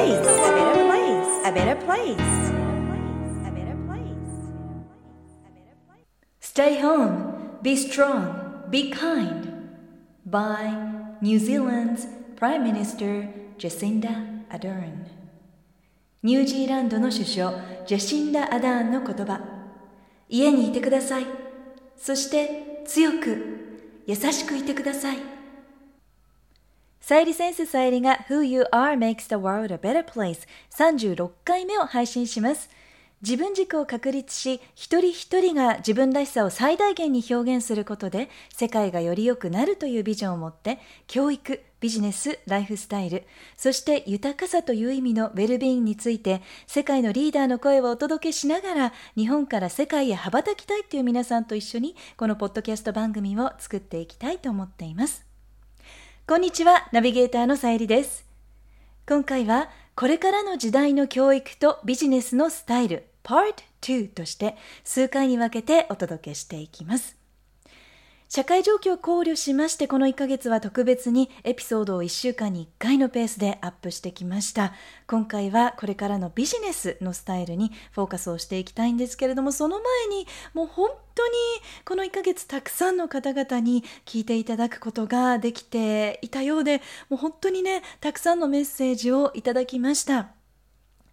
place. A better place. A better place. A better place. Stay home, be strong, be kind. By New Zealand's Prime Minister Jacinda Ardern. ニュージーランドの首相ジャシンダ・アダーンの言葉。家にいてください。そして強く、優しくいてください。さゆりセンスさゆりが Who You Are Makes the World a Better Place 36回目を配信します。自分軸を確立し、一人一人が自分らしさを最大限に表現することで、世界がより良くなるというビジョンを持って、教育、ビジネス、ライフスタイル、そして豊かさという意味のウェルビーインについて、世界のリーダーの声をお届けしながら、日本から世界へ羽ばたきたいという皆さんと一緒に、このポッドキャスト番組を作っていきたいと思っています。こんにちは、ナビゲーターのさゆりです。今回は、これからの時代の教育とビジネスのスタイル、Part 2として数回に分けてお届けしていきます。社会状況を考慮しましてこの1ヶ月は特別にエピソードを1週間に1回のペースでアップしてきました。今回はこれからのビジネスのスタイルにフォーカスをしていきたいんですけれどもその前にもう本当にこの1ヶ月たくさんの方々に聞いていただくことができていたようでもう本当にねたくさんのメッセージをいただきました。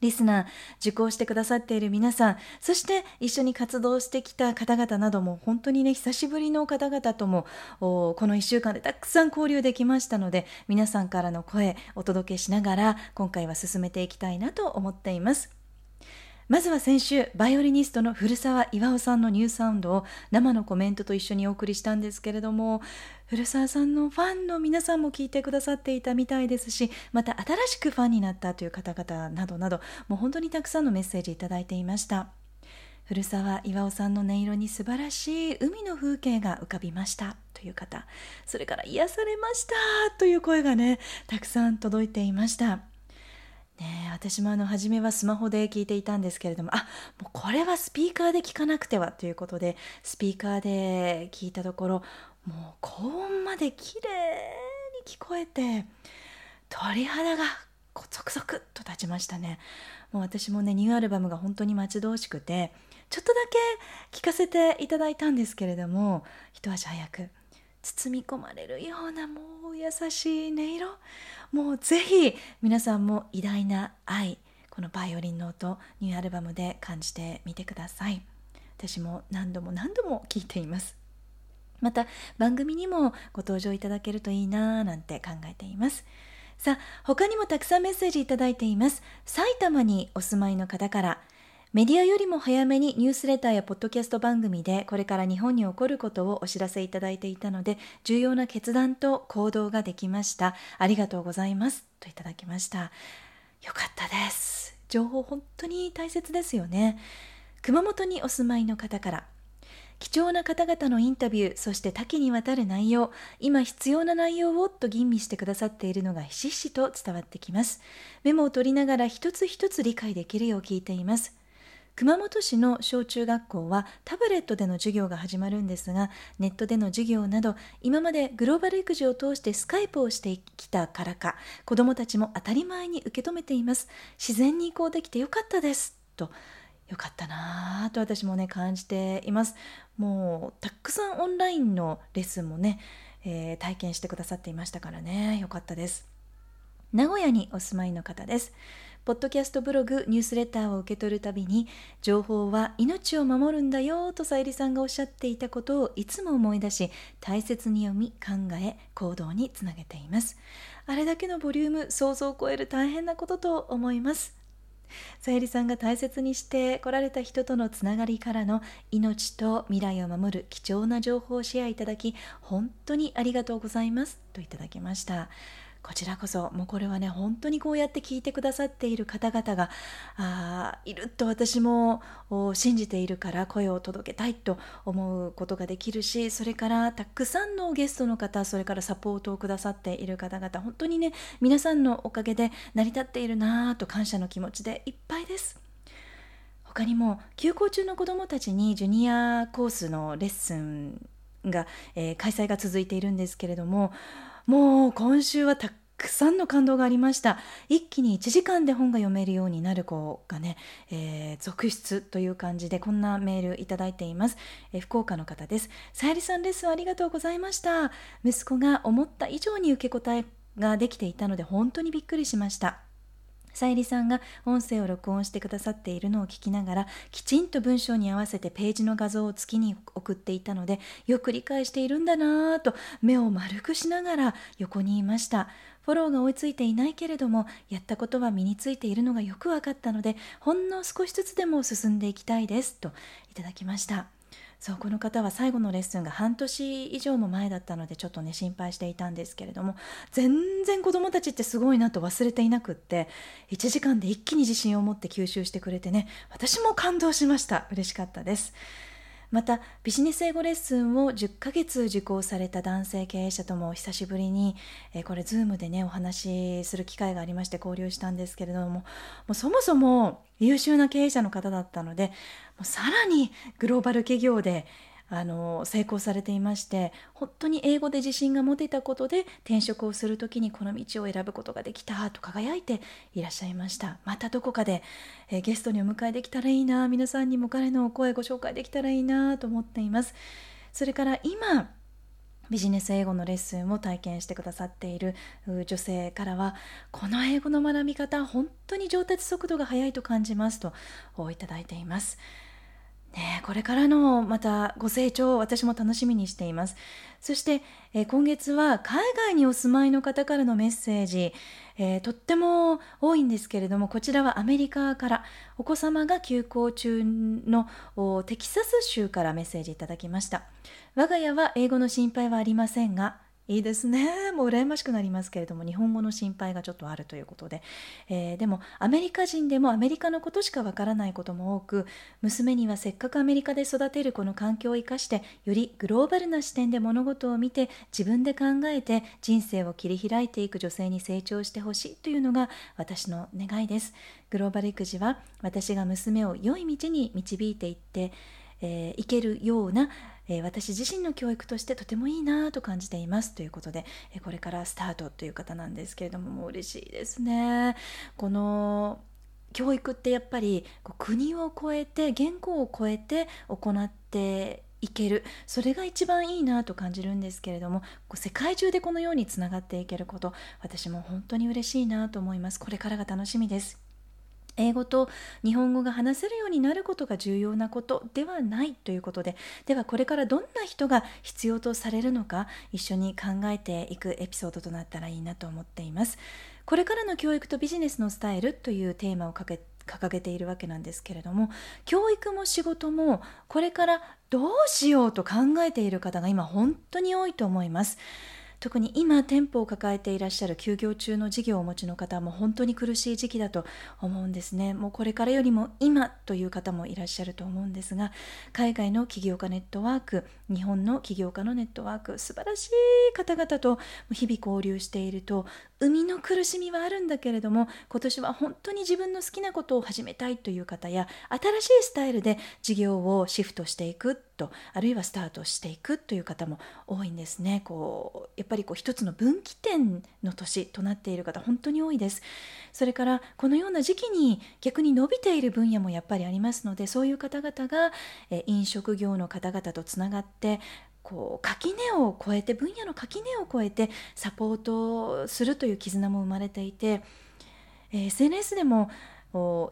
リスナー、受講してくださっている皆さん、そして一緒に活動してきた方々なども、本当にね、久しぶりの方々とも、この1週間でたくさん交流できましたので、皆さんからの声、お届けしながら、今回は進めていきたいなと思っています。まずは先週、バイオリニストの古澤巌さんのニューサウンドを生のコメントと一緒にお送りしたんですけれども、古澤さんのファンの皆さんも聞いてくださっていたみたいですし、また新しくファンになったという方々などなど、もう本当にたくさんのメッセージいただいていました。古澤巌さんの音色に素晴らしい海の風景が浮かびましたという方それから癒されましたという声がねたくさん届いていましたね私もあの初めはスマホで聞いていたんですけれどもあもうこれはスピーカーで聞かなくてはということでスピーカーで聞いたところもう高音まで綺麗に聞こえて鳥肌がコツクソクと立ちましたね。もう私もねニューアルバムが本当に待ち遠しくてちょっとだけ聞かせていただいたんですけれども一足早く包み込まれるようなもう優しい音色。もうぜひ皆さんも偉大な愛このバイオリンの音ニューアルバムで感じてみてください。私も何度も何度も聴いています。また番組にもご登場いただけるといいなぁなんて考えています。さあ他にもたくさんメッセージいただいています。埼玉にお住まいの方からメディアよりも早めにニュースレターやポッドキャスト番組でこれから日本に起こることをお知らせいただいていたので重要な決断と行動ができました。ありがとうございます。といただきました。よかったです。情報本当に大切ですよね。熊本にお住まいの方から貴重な方々のインタビューそして多岐にわたる内容今必要な内容をと吟味してくださっているのがひしひしと伝わってきます。メモを取りながら一つ一つ理解できるよう聞いています。熊本市の小中学校はタブレットでの授業が始まるんですがネットでの授業など今までグローバル育児を通してスカイプをしてきたからか子どもたちも当たり前に受け止めています。自然に移行できてよかったです。とよかったなぁと私もね感じています。もうたくさんオンラインのレッスンもね、えー、体験してくださっていましたからね。よかったです。名古屋にお住まいの方です。ポッドキャストブログ、ニュースレターを受け取るたびに、情報は命を守るんだよとさゆりさんがおっしゃっていたことをいつも思い出し、大切に読み、考え、行動につなげています。あれだけのボリューム、想像を超える大変なことと思います。さゆりさんが大切にして来られた人とのつながりからの命と未来を守る貴重な情報をシェアいただき本当にありがとうございますといただきましたこちらこそもうこれはね本当にこうやって聞いてくださっている方々があいると私も信じているから声を届けたいと思うことができるしそれからたくさんのゲストの方それからサポートをくださっている方々本当にね皆さんのおかげで成り立っているなぁと感謝の気持ちでいっぱいです。他にも休校中の子どもたちにジュニアコースのレッスンが、えー、開催が続いているんですけれどももう今週はたくさんの感動がありました。一気に1時間で本が読めるようになる子がね、えー、続出という感じでこんなメールいただいています、えー、福岡の方です。さゆりさんレッスンありがとうございました。息子が思った以上に受け答えができていたので本当にびっくりしました。さゆりさんが音声を録音してくださっているのを聞きながらきちんと文章に合わせてページの画像を月に送っていたのでよく理解しているんだなぁと目を丸くしながら横にいました。フォローが追いついていないけれどもやったことは身についているのがよく分かったのでほんの少しずつでも進んでいきたいですといただきました。そうこの方は最後のレッスンが半年以上も前だったのでちょっとね心配していたんですけれども全然子どもたちってすごいなと忘れていなくって1時間で一気に自信を持って吸収してくれてね私も感動しました。嬉しかったです。またビジネス英語レッスンを10ヶ月受講された男性経営者とも久しぶりに、えこれ Zoom でねお話しする機会がありまして交流したんですけれどももうそもそも優秀な経営者の方だったのでもうさらにグローバル企業であの成功されていまして本当に英語で自信が持てたことで転職をする時にこの道を選ぶことができたと輝いていらっしゃいましたまたどこかで、えー、ゲストにお迎えできたらいいな皆さんにも彼の声ご紹介できたらいいなと思っていますそれから今ビジネス英語のレッスンを体験してくださっている女性からはこの英語の学び方本当に上達速度が速いと感じますといただいています。ね、これからのまたご成長を私も楽しみにしています。そして、えー、今月は海外にお住まいの方からのメッセージ、えー、とっても多いんですけれどもこちらはアメリカからお子様が休校中のテキサス州からメッセージいただきました。我が家は英語の心配はありませんがいいですね。もう羨ましくなりますけれども、日本語の心配がちょっとあるということで。えー、でも、アメリカ人でもアメリカのことしかわからないことも多く、娘にはせっかくアメリカで育てるこの環境を生かして、よりグローバルな視点で物事を見て、自分で考えて人生を切り開いていく女性に成長してほしいというのが私の願いです。グローバル育児は、私が娘を良い道に導いていって、えー、いけるようなえー、私自身の教育としてとてもいいなと感じていますということで、えー、これからスタートという方なんですけれどももう嬉しいですね。この教育ってやっぱり国を超えて言語を超えて行っていける。それが一番いいなと感じるんですけれども世界中でこのようにつながっていけること私も本当に嬉しいなと思います。これからが楽しみです。英語と日本語が話せるようになることが重要なことではないということで。ではこれからどんな人が必要とされるのか一緒に考えていくエピソードとなったらいいなと思っています。これからの教育とビジネスのスタイルというテーマをかけ掲げているわけなんですけれども教育も仕事もこれからどうしようと考えている方が今本当に多いと思います。特に今店舗を抱えていらっしゃる休業中の事業をお持ちの方も本当に苦しい時期だと思うんですね。もうこれからよりも今という方もいらっしゃると思うんですが海外の起業家ネットワーク日本の起業家のネットワーク素晴らしい方々と日々交流していると生みの苦しみはあるんだけれども今年は本当に自分の好きなことを始めたいという方や新しいスタイルで事業をシフトしていくとあるいはスタートしていくという方も多いんですね。こうやっぱりこう一つの分岐点の年となっている方本当に多いです。それからこのような時期に逆に伸びている分野もやっぱりありますのでそういう方々が飲食業の方々とつながってこう垣根を越えて分野の垣根を越えてサポートするという絆も生まれていて、え、SNS でも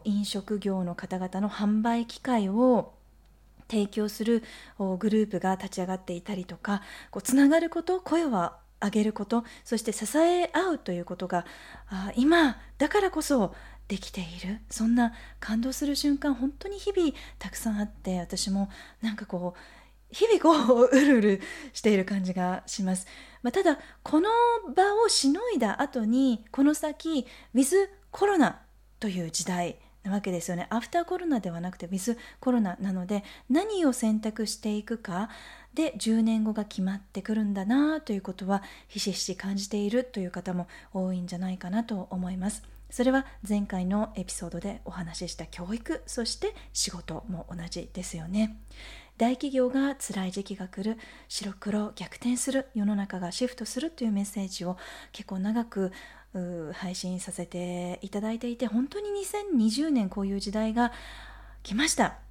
飲食業の方々の販売機会を提供するグループが立ち上がっていたりとかこうつながること声を上げることそして支え合うということが今だからこそできている。そんな感動する瞬間本当に日々たくさんあって私もなんかこう日々こううるうるしている感じがします、まあ、ただこの場をしのいだ後にこの先ウィズコロナという時代なわけですよね。アフターコロナではなくてウィズコロナなので何を選択していくかで10年後が決まってくるんだなということはひしひし感じているという方も多いんじゃないかなと思います。それは前回のエピソードでお話しした教育そして仕事も同じですよね。大企業が辛い時期が来る白黒逆転する世の中がシフトするというメッセージを結構長く配信させていただいていて本当に2020年こういう時代が来ました。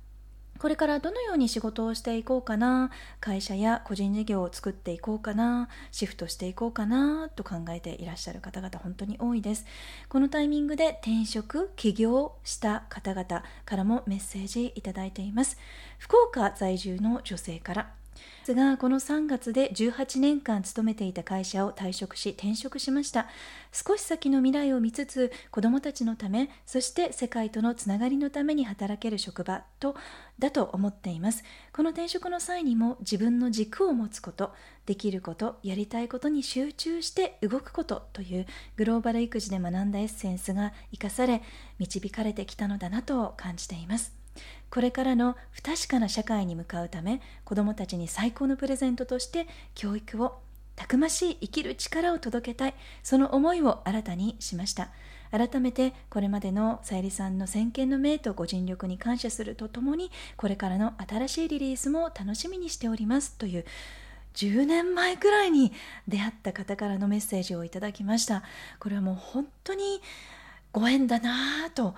これからどのように仕事をしていこうかな会社や個人事業を作っていこうかなシフトしていこうかなと考えていらっしゃる方々本当に多いです。このタイミングで転職起業した方々からもメッセージいただいています。福岡在住の女性からがこの3月で18年間勤めていた会社を退職し転職しました。少し先の未来を見つつ子どもたちのためそして世界とのつながりのために働ける職場とだと思っています。この転職の際にも自分の軸を持つことできることやりたいことに集中して動くことというグローバル育児で学んだエッセンスが生かされ導かれてきたのだなと感じています。これからの不確かな社会に向かうため子どもたちに最高のプレゼントとして教育をたくましい生きる力を届けたいその思いを新たにしました。改めてこれまでのさゆりさんの先見の明とご尽力に感謝するとともにこれからの新しいリリースも楽しみにしておりますという10年前くらいに出会った方からのメッセージをいただきました。これはもう本当にご縁だなぁと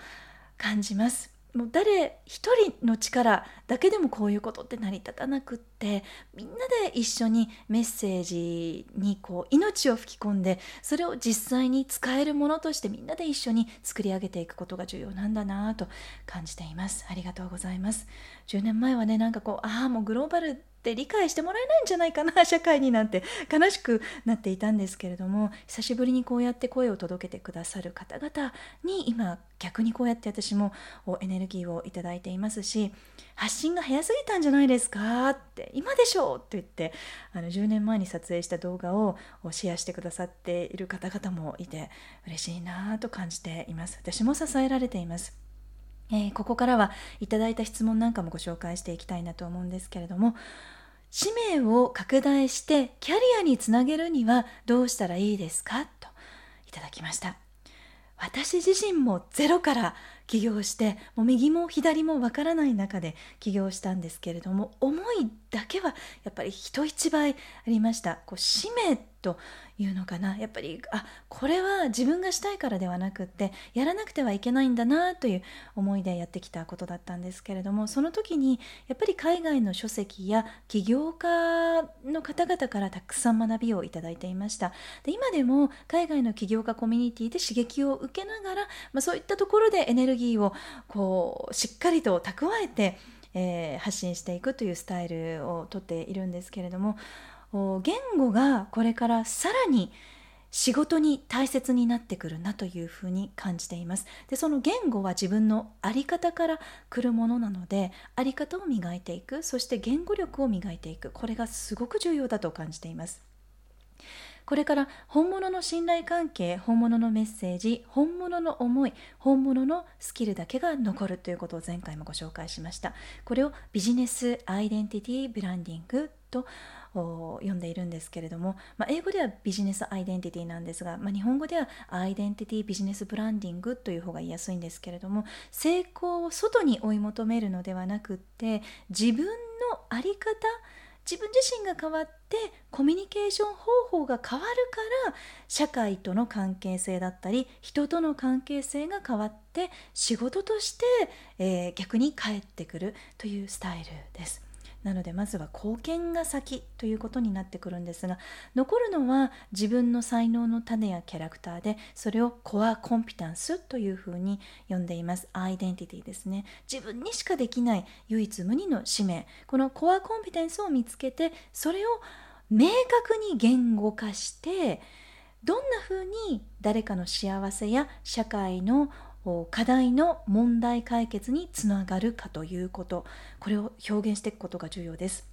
感じます。もう誰一人の力だけでもこういうことって成り立たなくってみんなで一緒にメッセージにこう命を吹き込んでそれを実際に使えるものとしてみんなで一緒に作り上げていくことが重要なんだなと感じています。ありがとうございます。10年前はねなんかこうああもうグローバルって理解してもらえないんじゃないかな 社会になんて悲しくなっていたんですけれども久しぶりにこうやって声を届けてくださる方々に今逆にこうやって私もエネルギーをいただいていますし発信が早すぎたんじゃないですかって今でしょうって言ってあの10年前に撮影した動画をシェアしてくださっている方々もいて嬉しいなと感じています。私も支えられています。えー、ここからはいただいた質問なんかもご紹介していきたいなと思うんですけれども使命を拡大してキャリアにつなげるにはどうしたらいいですか？といただきました。私自身もゼロから起業してもう右も左もわからない中で起業したんですけれども思いだけはやっぱり人一倍ありました。こう使命というのかな。やっぱりあこれは自分がしたいからではなくってやらなくてはいけないんだなという思いでやってきたことだったんですけれどもその時にやっぱり海外の書籍や起業家の方々からたくさん学びをいただいていました。で今でも海外の起業家コミュニティで刺激を受けながら、まあ、そういったところでエネルギーをこうしっかりと蓄えてえー、発信していくというスタイルをとっているんですけれども言語がこれからさらに仕事に大切になってくるなというふうに感じています。でその言語は自分の在り方から来るものなので在り方を磨いていくそして言語力を磨いていく。これがすごく重要だと感じています。これから本物の信頼関係本物のメッセージ本物の思い本物のスキルだけが残るということを前回もご紹介しました。これをビジネスアイデンティティブランディングと読んでいるんですけれども、まあ、英語ではビジネスアイデンティティなんですが、まあ、日本語ではアイデンティティビジネスブランディングという方が言いやすいんですけれども成功を外に追い求めるのではなくって自分の在り方自分自身が変わってコミュニケーション方法が変わるから社会との関係性だったり人との関係性が変わって仕事として、えー、逆に返ってくるというスタイルです。なのでまずは貢献が先ということになってくるんですが残るのは自分の才能の種やキャラクターでそれをコアコンピタンスというふうに呼んでいます。アイデンティティですね。自分にしかできない唯一無二の使命。このコアコンピテンスを見つけてそれを明確に言語化してどんなふうに誰かの幸せや社会の課題の問題解決につながるかということ。これを表現していくことが重要です。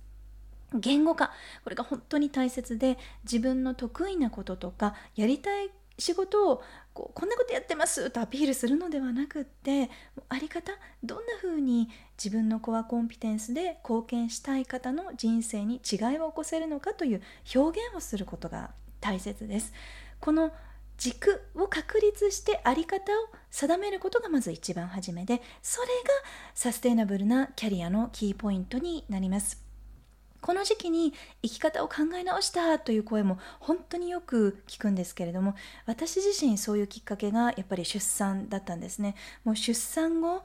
言語化。これが本当に大切で自分の得意なこととかやりたい仕事をこうこんなことやってますとアピールするのではなくってあり方どんな風に自分のコアコンピテンスで貢献したい方の人生に違いを起こせるのかという表現をすることが大切です。この軸を確立して在り方を定めることがまず一番初めでそれがサステイナブルなキャリアのキーポイントになります。この時期に生き方を考え直したという声も本当によく聞くんですけれども私自身そういうきっかけがやっぱり出産だったんですね。もう出産後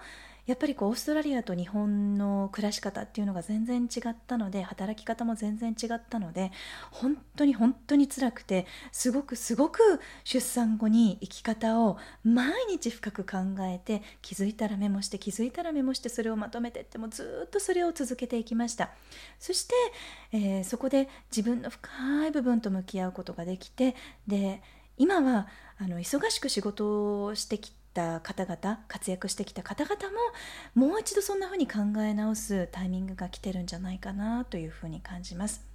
やっぱりこうオーストラリアと日本の暮らし方っていうのが全然違ったので働き方も全然違ったので本当に本当に辛くてすごくすごく出産後に生き方を毎日深く考えて気づいたらメモして気づいたらメモしてそれをまとめてってもずっとそれを続けていきました。そして、えー、そこで自分の深い部分と向き合うことができてで今はあの忙しく仕事をしてきた方々活躍してきた方々ももう一度そんな風に考え直すタイミングが来てるんじゃないかなというふうに感じます。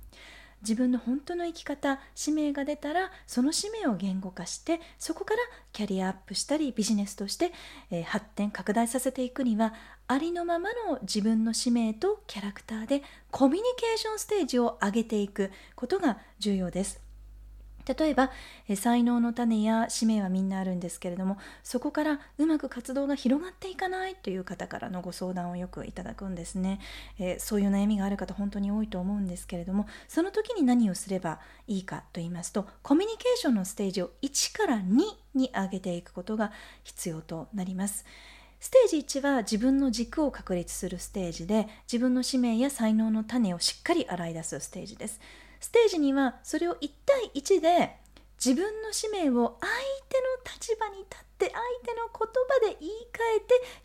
自分の本当の生き方使命が出たらその使命を言語化してそこからキャリアアップしたりビジネスとして、えー、発展拡大させていくにはありのままの自分の使命とキャラクターでコミュニケーションステージを上げていくことが重要です。例えば才能の種や使命はみんなあるんですけれどもそこからうまく活動が広がっていかないという方からのご相談をよくいただくんですね、えー、そういう悩みがある方本当に多いと思うんですけれどもその時に何をすればいいかと言いますとコミュニケーションのステージを1から2に上げていくことが必要となります。ステージ1は自分の軸を確立するステージで自分の使命や才能の種をしっかり洗い出すステージです。ステージにはそれを1対1で自分の使命を相手の立場に立って相手の言葉で言い換え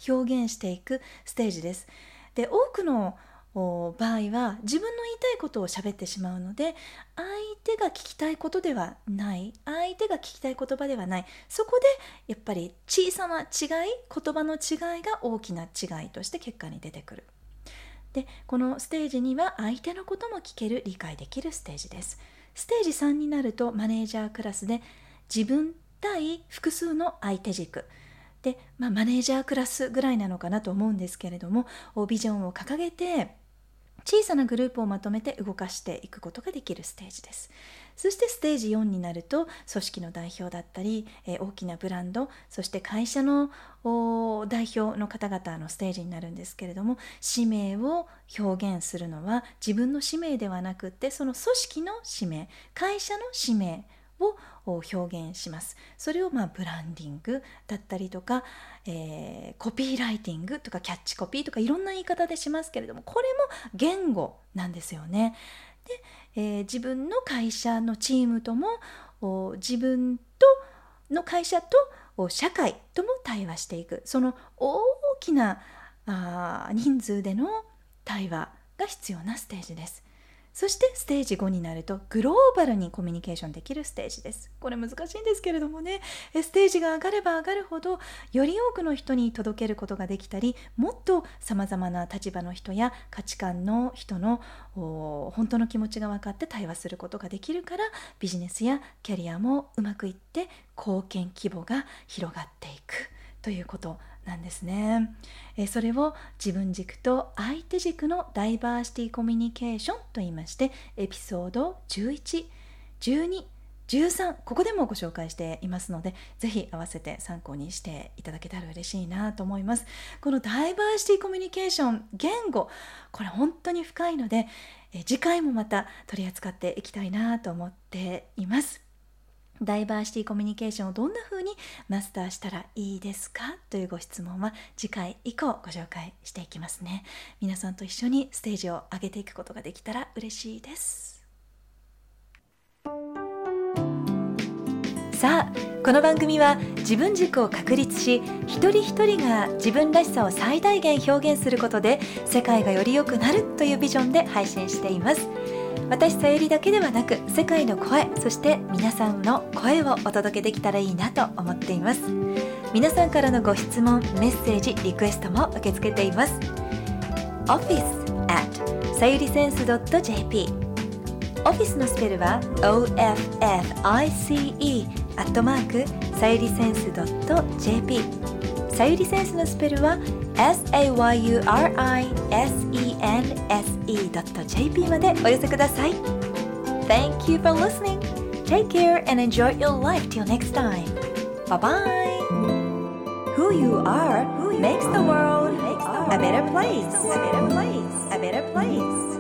て表現していくステージです。で多くの場合は自分の言いたいことを喋ってしまうので相手が聞きたいことではない相手が聞きたい言葉ではないそこでやっぱり小さな違い言葉の違いが大きな違いとして結果に出てくる。でこのステージには相手のことも聞ける理解できるステージです。ステージ3になるとマネージャークラスで自分対複数の相手軸。で、まあ、マネージャークラスぐらいなのかなと思うんですけれどもビジョンを掲げて小さなグループをまとめて動かしていくことができるステージです。そしてステージ4になると組織の代表だったり、え、大きなブランドそして会社の代表の方々のステージになるんですけれども使命を表現するのは自分の使命ではなくってその組織の使命会社の使命を表現しますそれをまあブランディングだったりとか、えー、コピーライティングとかキャッチコピーとかいろんな言い方でしますけれどもこれも言語なんですよね。で、えー、自分の会社のチームとも自分との会社と社会とも対話していくその大きなあ人数での対話が必要なステージです。そしてステージ5になるとグローバルにコミュニケーションできるステージです。これ難しいんですけれどもね、ステージが上がれば上がるほどより多くの人に届けることができたり、もっと様々な立場の人や価値観の人の本当の気持ちが分かって対話することができるからビジネスやキャリアもうまくいって貢献規模が広がっていくということなんですね。えそれを自分軸と相手軸のダイバーシティコミュニケーションと言いましてエピソード11、12、13ここでもご紹介していますのでぜひ合わせて参考にしていただけたら嬉しいなと思いますこのダイバーシティコミュニケーション言語これ本当に深いのでえ次回もまた取り扱っていきたいなと思っていますダイバーシティコミュニケーションをどんな風にマスターしたらいいですか？というご質問は次回以降ご紹介していきますね。皆さんと一緒にステージを上げていくことができたら嬉しいです。さあこの番組は自分軸を確立し一人一人が自分らしさを最大限表現することで世界がより良くなるというビジョンで配信しています。私さゆりだけではなく世界の声そして皆さんの声をお届けできたらいいなと思っています。皆さんからのご質問メッセージリクエストも受け付けています。office at さゆりセンス .jp オフィスのスペルは OFFICE アットマークさゆりセンス .jp さゆりセンスのスペルは sayurisense.jp までお寄せください Thank you for listening Take care and enjoy your life till next time. Bye bye. Who you are makes the world a better place. A better place. A better place.